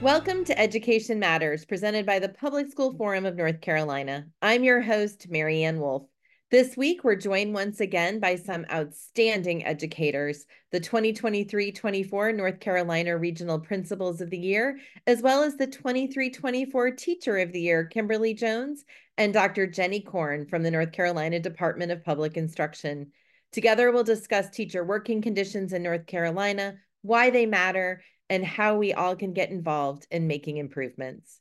Welcome to Education Matters, presented by the Public School Forum of North Carolina. I'm your host, Mary Ann Wolf. This week, we're joined once again by some outstanding educators, the 2023-24 North Carolina Regional Principals of the Year, as well as the 23-24 Teacher of the Year, Kimberly Jones, and Dr. Jeni Corn from the North Carolina Department of Public Instruction. Together, we'll discuss teacher working conditions in North Carolina, why they matter, and how we all can get involved in making improvements.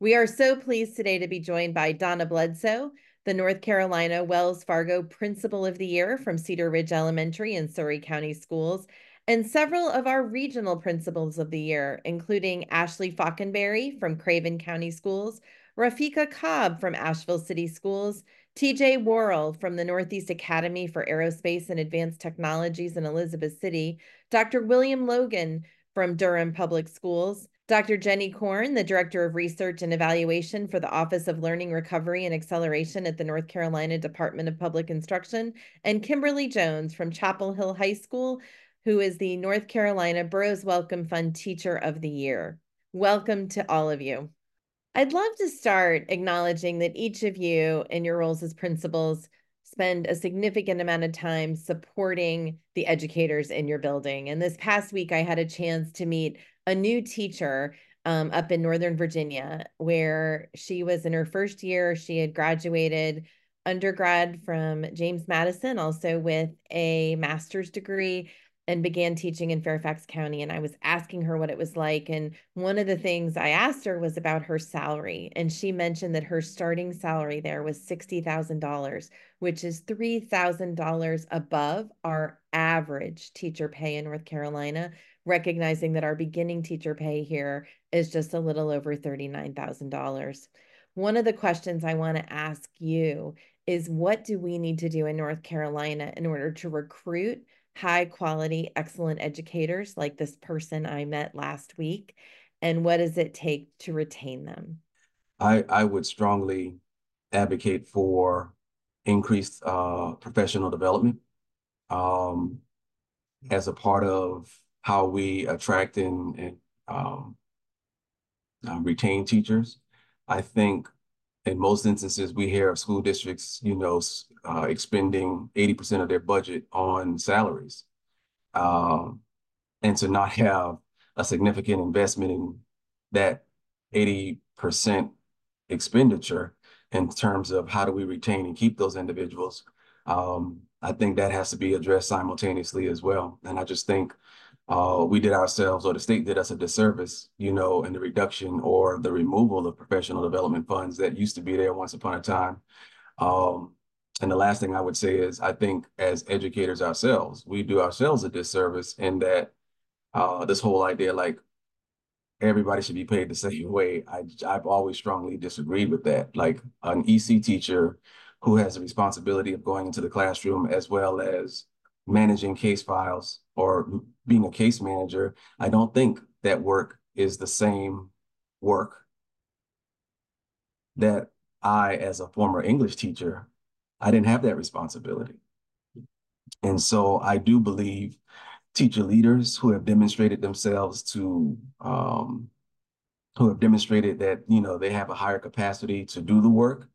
We are so pleased today to be joined by Donna Bledsoe, the North Carolina Wells Fargo Principal of the Year from Cedar Ridge Elementary and Surry County Schools, and several of our regional principals of the year, including Ashley Falkenberry from Craven County Schools, Rafika Cobb from Asheville City Schools, TJ Worrell from the Northeast Academy for Aerospace and Advanced Technologies in Elizabeth City, Dr. William Logan from Durham Public Schools, Dr. Jeni Corn, the Director of Research and Evaluation for the Office of Learning Recovery and Acceleration at the North Carolina Department of Public Instruction, and Kimberly Jones from Chapel Hill High School, who is the North Carolina Burroughs Wellcome Fund Teacher of the Year. Welcome to all of you. I'd love to start acknowledging that each of you in your roles as principals spend a significant amount of time supporting the educators in your building. And this past week, I had a chance to meet a new teacher um, up in Northern Virginia, where she was in her first year. She had graduated undergrad from James Madison, also with a master's degree and began teaching in Fairfax County. And I was asking her what it was like. And one of the things I asked her was about her salary. And she mentioned that her starting salary there was $60,000, which is $3,000 above our average teacher pay in North Carolina, recognizing that our beginning teacher pay here is just a little over $39,000. One of the questions I want to ask you is what do we need to do in North Carolina in order to recruit high quality, excellent educators like this person I met last week? And what does it take to retain them? I, I would strongly advocate for increased uh, professional development um, as a part of how we attract and, and um, uh, retain teachers. I think in most instances, we hear of school districts, you know, uh, expending 80% of their budget on salaries. Um, and to not have a significant investment in that 80% expenditure in terms of how do we retain and keep those individuals, um, I think that has to be addressed simultaneously as well. And I just think uh, we did ourselves or the state did us a disservice, you know, in the reduction or the removal of professional development funds that used to be there once upon a time. Um, and the last thing I would say is I think as educators ourselves, we do ourselves a disservice in that uh, this whole idea like everybody should be paid the same way. I, I've always strongly disagreed with that. Like an EC teacher who has the responsibility of going into the classroom as well as managing case files or being a case manager, I don't think that work is the same work that I, as a former English teacher, I didn't have that responsibility. And so I do believe teacher leaders who have demonstrated themselves to, um, who have demonstrated that, you know, they have a higher capacity to do the work,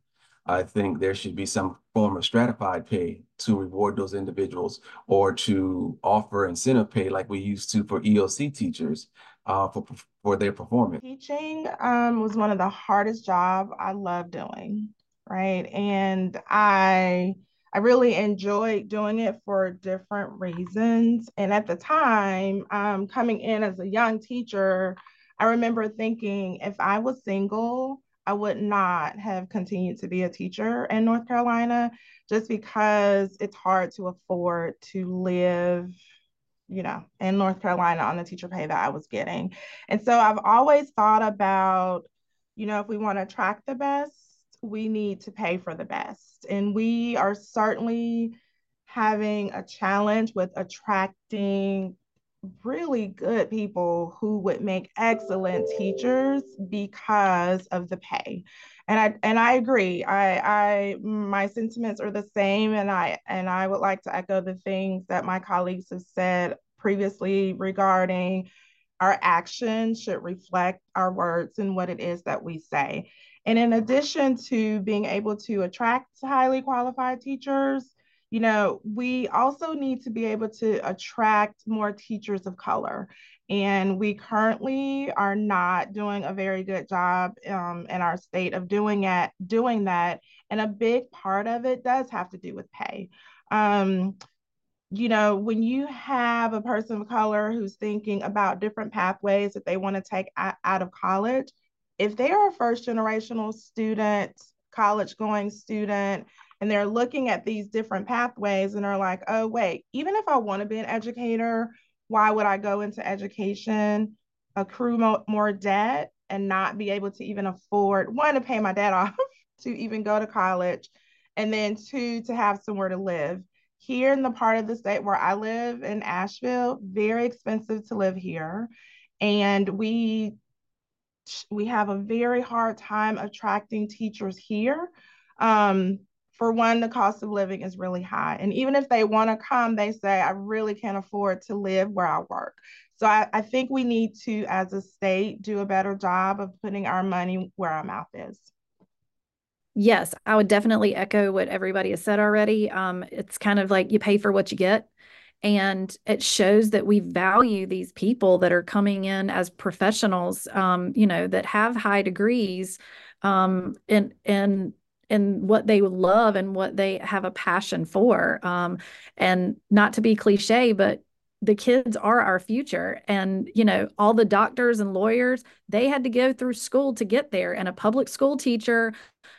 I think there should be some form of stratified pay to reward those individuals or to offer incentive pay like we used to for EOC teachers uh, for, for their performance. Teaching um, was one of the hardest job I love doing, right? And I I really enjoyed doing it for different reasons. And at the time, um, coming in as a young teacher, I remember thinking if I was single, I would not have continued to be a teacher in North Carolina just because it's hard to afford to live, you know, in North Carolina on the teacher pay that I was getting. And so I've always thought about, you know, if we want to attract the best, we need to pay for the best. And we are certainly having a challenge with attracting really good people who would make excellent teachers because of the pay. And I and I agree. I I my sentiments are the same and I and I would like to echo the things that my colleagues have said previously regarding our actions should reflect our words and what it is that we say. And in addition to being able to attract highly qualified teachers, you know, we also need to be able to attract more teachers of color. And we currently are not doing a very good job um, in our state of doing it, doing that. And a big part of it does have to do with pay. Um, you know, when you have a person of color who's thinking about different pathways that they want to take out of college, if they are a first generational student, college going student, and they're looking at these different pathways and are like, oh, wait, even if I want to be an educator, why would I go into education, accrue mo- more debt, and not be able to even afford one to pay my debt off, to even go to college, and then two to have somewhere to live? Here in the part of the state where I live in Asheville, very expensive to live here. And we we have a very hard time attracting teachers here. Um, for one, the cost of living is really high. And even if they want to come, they say, I really can't afford to live where I work. So I, I think we need to, as a state, do a better job of putting our money where our mouth is. Yes, I would definitely echo what everybody has said already. Um, it's kind of like you pay for what you get. And it shows that we value these people that are coming in as professionals, um, you know, that have high degrees um, and, and and what they love and what they have a passion for. Um, and not to be cliche, but the kids are our future. And you know all the doctors and lawyers they had to go through school to get there. And a public school teacher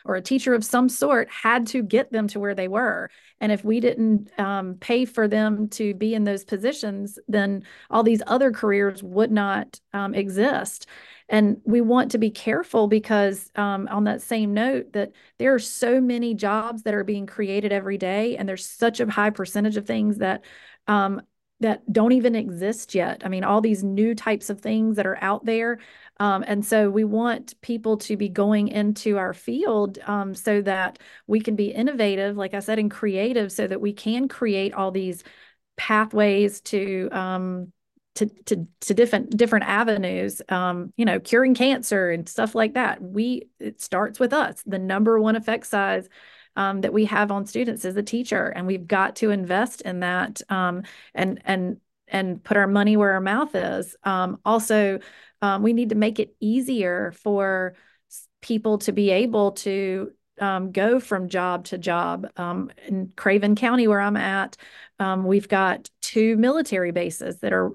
or a teacher of some sort had to get them to where they were. And if we didn't um, pay for them to be in those positions then all these other careers would not um, exist and we want to be careful because, um, on that same note, that there are so many jobs that are being created every day, and there's such a high percentage of things that um, that don't even exist yet. I mean, all these new types of things that are out there. Um, and so we want people to be going into our field um, so that we can be innovative, like I said, and creative so that we can create all these pathways to um, to to to different different avenues um you know curing cancer and stuff like that we it starts with us the number one effect size um, that we have on students as a teacher and we've got to invest in that um, and and and put our money where our mouth is um, also um, we need to make it easier for people to be able to um, go from job to job. Um, in Craven County, where I'm at, um, we've got two military bases that are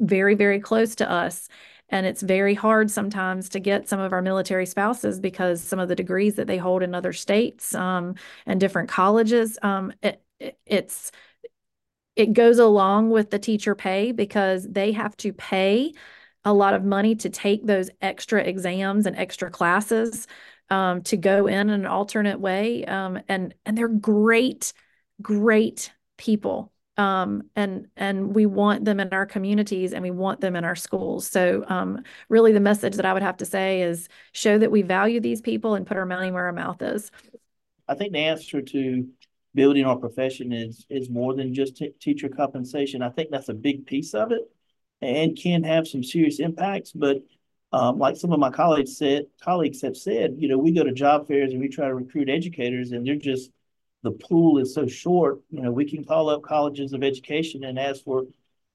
very, very close to us. And it's very hard sometimes to get some of our military spouses because some of the degrees that they hold in other states um, and different colleges, um, it, it, it's it goes along with the teacher pay because they have to pay a lot of money to take those extra exams and extra classes um, to go in an alternate way. Um, and and they're great, great people. Um, and and we want them in our communities and we want them in our schools. So um, really, the message that I would have to say is show that we value these people and put our money where our mouth is. I think the answer to building our profession is is more than just teacher compensation. I think that's a big piece of it, and can have some serious impacts. But um, like some of my colleagues said, colleagues have said, you know, we go to job fairs and we try to recruit educators, and they're just the pool is so short. You know, we can call up colleges of education and ask for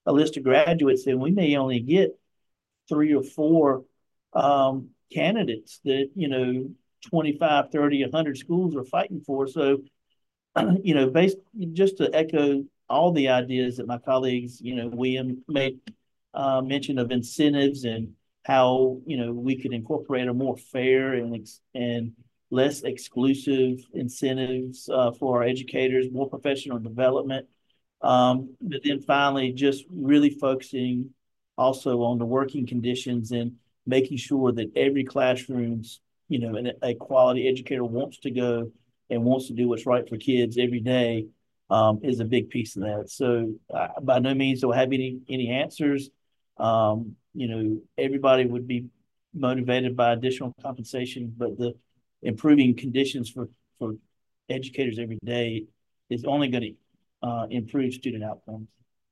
a list of graduates, and we may only get three or four um, candidates that you know 25 30 100 schools are fighting for so you know based just to echo all the ideas that my colleagues you know william made uh, mention of incentives and how you know we could incorporate a more fair and and less exclusive incentives uh, for our educators, more professional development. Um, but then finally, just really focusing also on the working conditions and making sure that every classroom's, you know, and a quality educator wants to go and wants to do what's right for kids every day um, is a big piece of that. So uh, by no means do I have any any answers. Um, you know, everybody would be motivated by additional compensation, but the improving conditions for, for educators every day is only going to uh, improve student outcomes.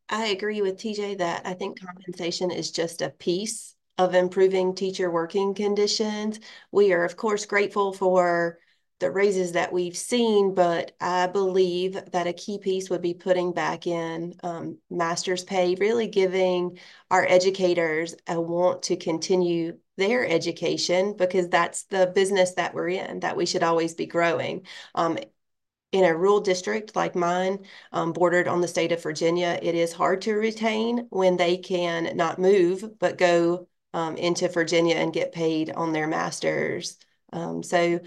I agree with TJ that I think compensation is just a piece of improving teacher working conditions. We are, of course, grateful for the raises that we've seen, but I believe that a key piece would be putting back in um, master's pay, really giving our educators a want to continue their education because that's the business that we're in, that we should always be growing. Um, in a rural district like mine, um, bordered on the state of Virginia, it is hard to retain when they can not move but go um, into Virginia and get paid on their masters. Um, so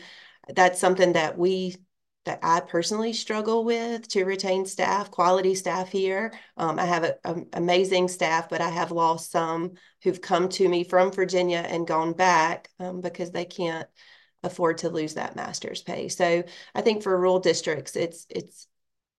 that's something that we that I personally struggle with to retain staff, quality staff here. Um, I have an amazing staff, but I have lost some who've come to me from Virginia and gone back um, because they can't afford to lose that master's pay. So I think for rural districts, it's it's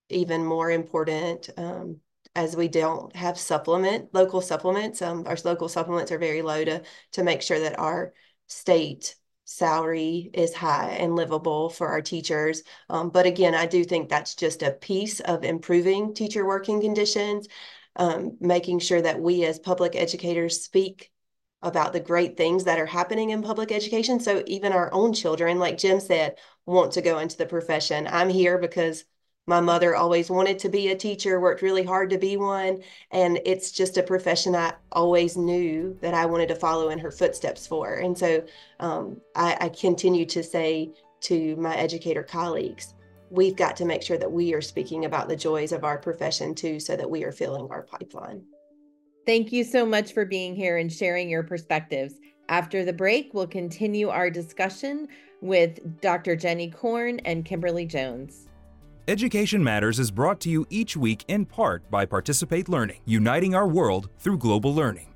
even more important um, as we don't have supplement local supplements. Um, our local supplements are very low to to make sure that our state salary is high and livable for our teachers. Um, but again, I do think that's just a piece of improving teacher working conditions, um, making sure that we as public educators speak about the great things that are happening in public education. So even our own children, like Jim said, want to go into the profession. I'm here because my mother always wanted to be a teacher, worked really hard to be one. And it's just a profession I always knew that I wanted to follow in her footsteps for. And so um, I, I continue to say to my educator colleagues, we've got to make sure that we are speaking about the joys of our profession too, so that we are filling our pipeline. Thank you so much for being here and sharing your perspectives. After the break, we'll continue our discussion with Dr. Jeni Corn and Kimberly Jones. Education Matters is brought to you each week in part by Participate Learning, uniting our world through global learning.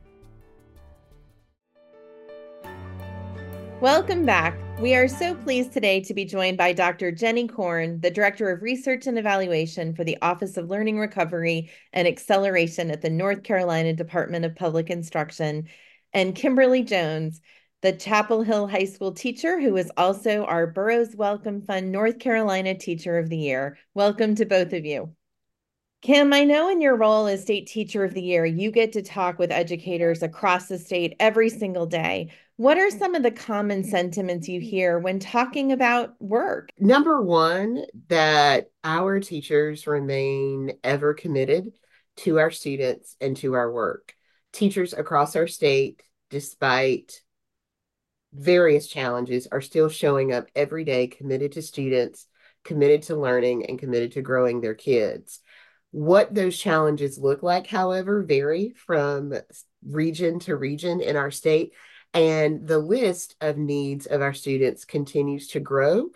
Welcome back. We are so pleased today to be joined by Dr. Jeni Corn, the Director of Research and Evaluation for the Office of Learning Recovery and Acceleration at the North Carolina Department of Public Instruction, and Kimberly Jones, the Chapel Hill High School teacher who is also our Burroughs Wellcome Fund North Carolina Teacher of the Year. Welcome to both of you. Kim, I know in your role as State Teacher of the Year, you get to talk with educators across the state every single day. What are some of the common sentiments you hear when talking about work? Number one, that our teachers remain ever committed to our students and to our work. Teachers across our state, despite various challenges, are still showing up every day committed to students, committed to learning, and committed to growing their kids. What those challenges look like, however, vary from region to region in our state. And the list of needs of our students continues to grow.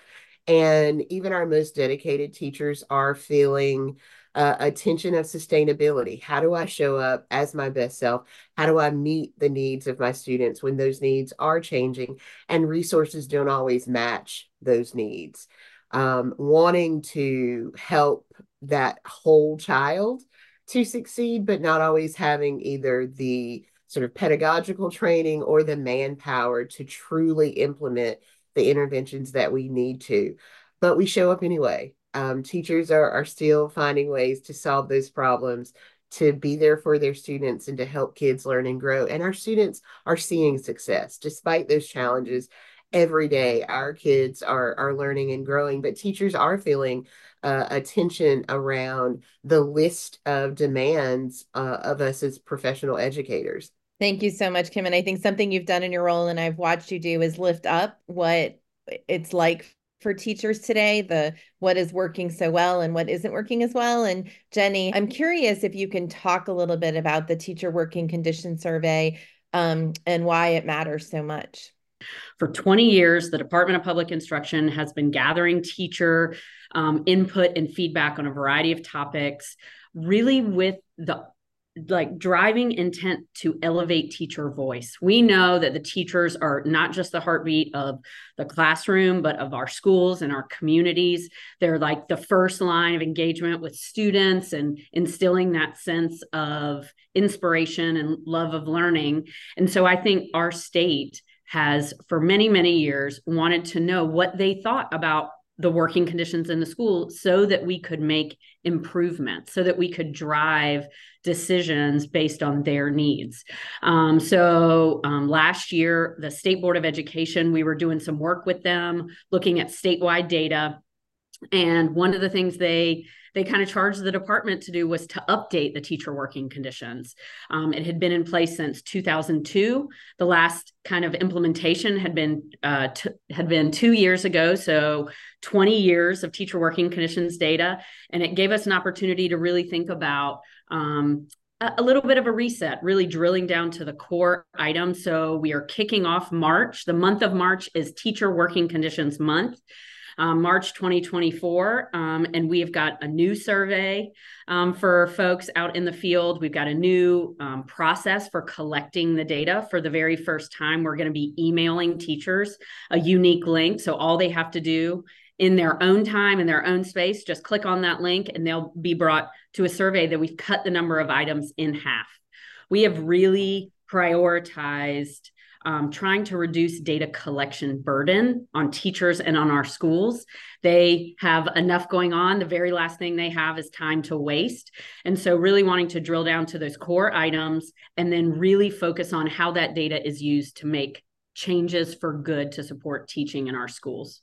And even our most dedicated teachers are feeling uh, a tension of sustainability. How do I show up as my best self? How do I meet the needs of my students when those needs are changing and resources don't always match those needs? Um, wanting to help that whole child to succeed, but not always having either the sort of pedagogical training or the manpower to truly implement the interventions that we need to. But we show up anyway. Um, teachers are, are still finding ways to solve those problems, to be there for their students and to help kids learn and grow. And our students are seeing success despite those challenges every day our kids are are learning and growing but teachers are feeling uh, attention around the list of demands uh, of us as professional educators thank you so much kim and i think something you've done in your role and i've watched you do is lift up what it's like for teachers today the what is working so well and what isn't working as well. And jeni i'm curious if you can talk a little bit about the teacher working condition survey um, and why it matters so much. For 20 years, the Department of Public Instruction has been gathering teacher um, input and feedback on a variety of topics, really with the like driving intent to elevate teacher voice. We know that the teachers are not just the heartbeat of the classroom, but of our schools and our communities. They're like the first line of engagement with students and instilling that sense of inspiration and love of learning. And so I think our state has for many, many years wanted to know what they thought about the working conditions in the school so that we could make improvements so that we could drive decisions based on their needs. Um, so um, last year the state board of education we were doing some work with them looking at statewide data and one of the things they they kind of charged the department to do was to update the teacher working conditions. Um, it had been in place since 2002. The last kind of implementation had been uh, t- had been two years ago, so 20 years of teacher working conditions data, and it gave us an opportunity to really think about. Um, a little bit of a reset, really drilling down to the core items. So, we are kicking off March. The month of March is Teacher Working Conditions Month um, March 2024. Um, and we have got a new survey um, for folks out in the field. We've got a new um, process for collecting the data for the very first time. We're going to be emailing teachers a unique link. So all they have to do in their own time in their own space just click on that link and they'll be brought to a survey that we've cut the number of items in half we have really prioritized um, trying to reduce data collection burden on teachers and on our schools. They have enough going on. The very last thing they have is time to waste. And so, really wanting to drill down to those core items and then really focus on how that data is used to make changes for good to support teaching in our schools.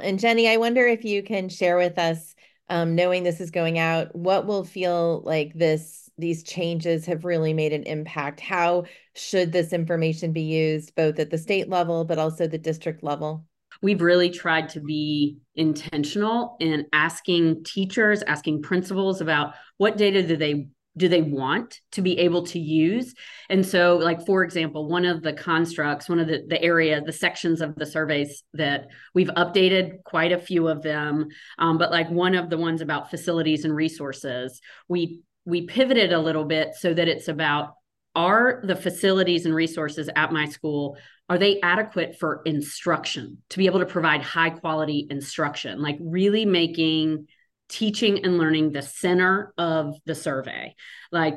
And Jeni, I wonder if you can share with us, um, knowing this is going out, what will feel like this these changes have really made an impact. How should this information be used both at the state level, but also the district level? We've really tried to be intentional in asking teachers, asking principals about what data do they do they want to be able to use and so like for example one of the constructs one of the the area the sections of the surveys that we've updated quite a few of them um, but like one of the ones about facilities and resources we we pivoted a little bit so that it's about are the facilities and resources at my school are they adequate for instruction to be able to provide high quality instruction like really making teaching and learning the center of the survey like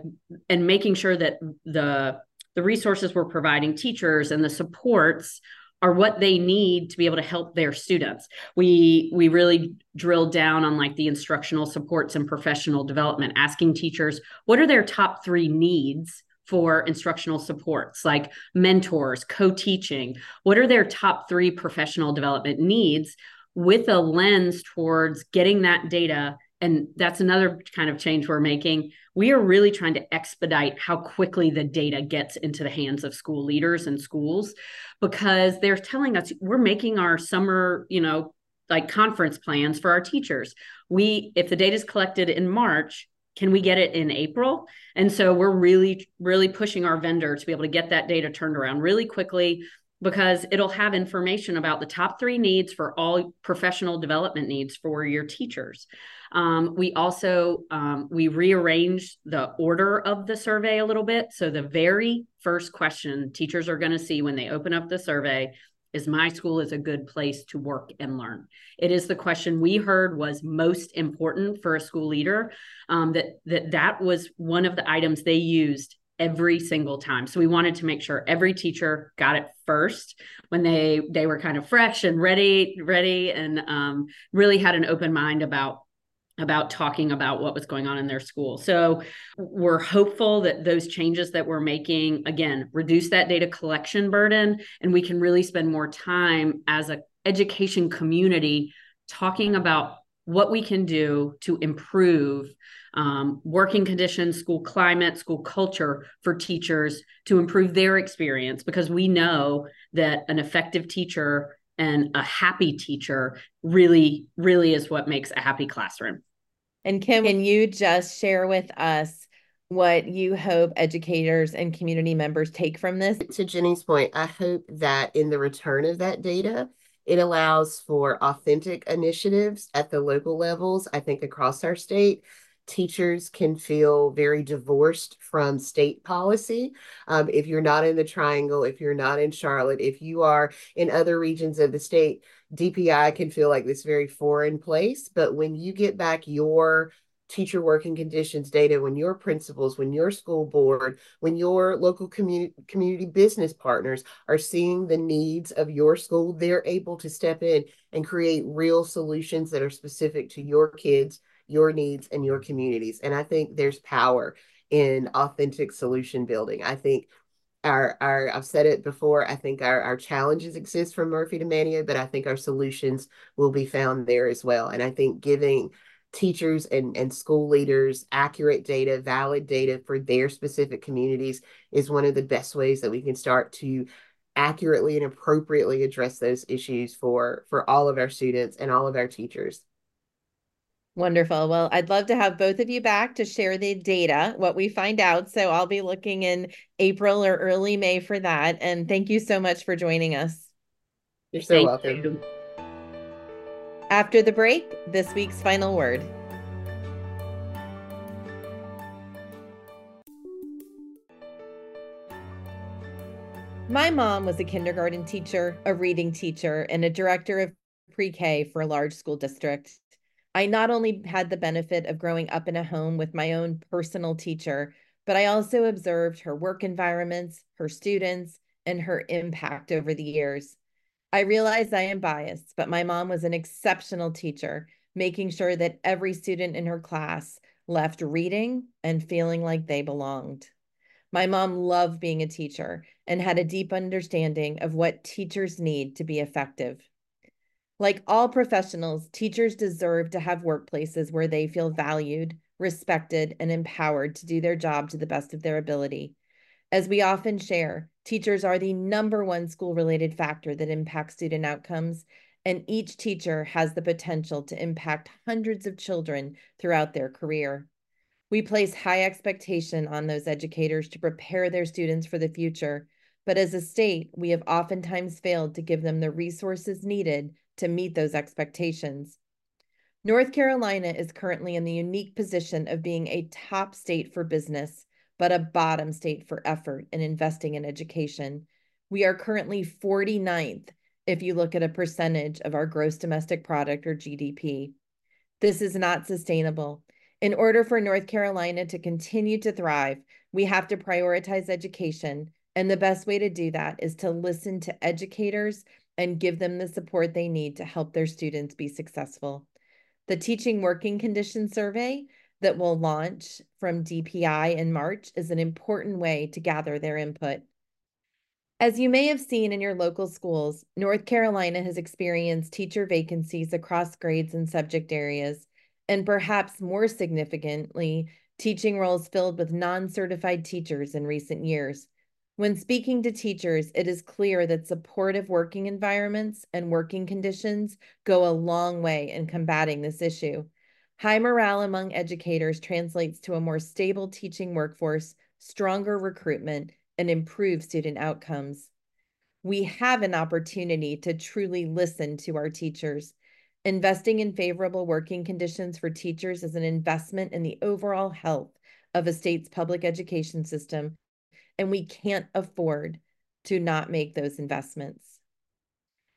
and making sure that the the resources we're providing teachers and the supports are what they need to be able to help their students. We we really drilled down on like the instructional supports and professional development, asking teachers what are their top 3 needs for instructional supports like mentors, co-teaching. What are their top 3 professional development needs with a lens towards getting that data and that's another kind of change we're making. We are really trying to expedite how quickly the data gets into the hands of school leaders and schools because they're telling us we're making our summer, you know, like conference plans for our teachers. We if the data is collected in March, can we get it in April? And so we're really really pushing our vendor to be able to get that data turned around really quickly because it'll have information about the top three needs for all professional development needs for your teachers. Um, we also um, we rearranged the order of the survey a little bit. So the very first question teachers are going to see when they open up the survey is my school is a good place to work and learn it is the question we heard was most important for a school leader um, that that that was one of the items they used every single time. So we wanted to make sure every teacher got it first when they they were kind of fresh and ready, ready, and um, really had an open mind about about talking about what was going on in their school. So we're hopeful that those changes that we're making again reduce that data collection burden and we can really spend more time as a education community talking about what we can do to improve um, working conditions, school climate, school culture for teachers to improve their experience because we know that an effective teacher and a happy teacher really, really is what makes a happy classroom. And Kim, can you just share with us what you hope educators and community members take from this? To Jeni's point, I hope that in the return of that data, it allows for authentic initiatives at the local levels, I think across our state. Teachers can feel very divorced from state policy. Um, if you're not in the Triangle, if you're not in Charlotte, if you are in other regions of the state, DPI can feel like this very foreign place. But when you get back your teacher working conditions data when your principals, when your school board, when your local community community business partners are seeing the needs of your school, they're able to step in and create real solutions that are specific to your kids, your needs, and your communities. And I think there's power in authentic solution building. I think our our I've said it before, I think our our challenges exist from Murphy to Manteo, but I think our solutions will be found there as well. And I think giving teachers and, and school leaders accurate data, valid data for their specific communities is one of the best ways that we can start to accurately and appropriately address those issues for for all of our students and all of our teachers. Wonderful. Well, I'd love to have both of you back to share the data, what we find out. So I'll be looking in April or early May for that. And thank you so much for joining us. You're so thank welcome. You. After the break, this week's final word. My mom was a kindergarten teacher, a reading teacher, and a director of pre K for a large school district. I not only had the benefit of growing up in a home with my own personal teacher, but I also observed her work environments, her students, and her impact over the years. I realize I am biased, but my mom was an exceptional teacher, making sure that every student in her class left reading and feeling like they belonged. My mom loved being a teacher and had a deep understanding of what teachers need to be effective. Like all professionals, teachers deserve to have workplaces where they feel valued, respected, and empowered to do their job to the best of their ability. As we often share, teachers are the number one school related factor that impacts student outcomes, and each teacher has the potential to impact hundreds of children throughout their career. We place high expectation on those educators to prepare their students for the future, but as a state, we have oftentimes failed to give them the resources needed to meet those expectations. North Carolina is currently in the unique position of being a top state for business but a bottom state for effort in investing in education. We are currently 49th if you look at a percentage of our gross domestic product or GDP. This is not sustainable. In order for North Carolina to continue to thrive, we have to prioritize education. And the best way to do that is to listen to educators and give them the support they need to help their students be successful. The Teaching Working Conditions Survey that will launch from DPI in March is an important way to gather their input. As you may have seen in your local schools, North Carolina has experienced teacher vacancies across grades and subject areas, and perhaps more significantly, teaching roles filled with non certified teachers in recent years. When speaking to teachers, it is clear that supportive working environments and working conditions go a long way in combating this issue. High morale among educators translates to a more stable teaching workforce, stronger recruitment, and improved student outcomes. We have an opportunity to truly listen to our teachers. Investing in favorable working conditions for teachers is an investment in the overall health of a state's public education system, and we can't afford to not make those investments.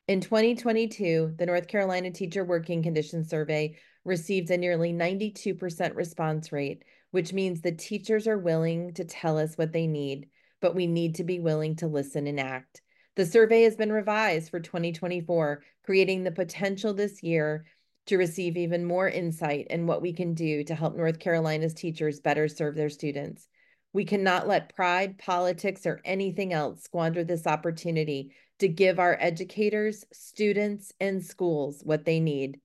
In 2022, the North Carolina Teacher Working Conditions Survey received a nearly 92% response rate, which means the teachers are willing to tell us what they need, but we need to be willing to listen and act. The survey has been revised for 2024, creating the potential this year to receive even more insight in what we can do to help North Carolina's teachers better serve their students. We cannot let pride, politics, or anything else squander this opportunity to give our educators, students, and schools what they need.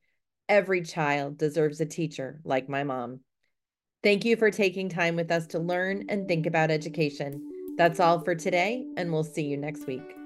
Every child deserves a teacher like my mom. Thank you for taking time with us to learn and think about education. That's all for today, and we'll see you next week.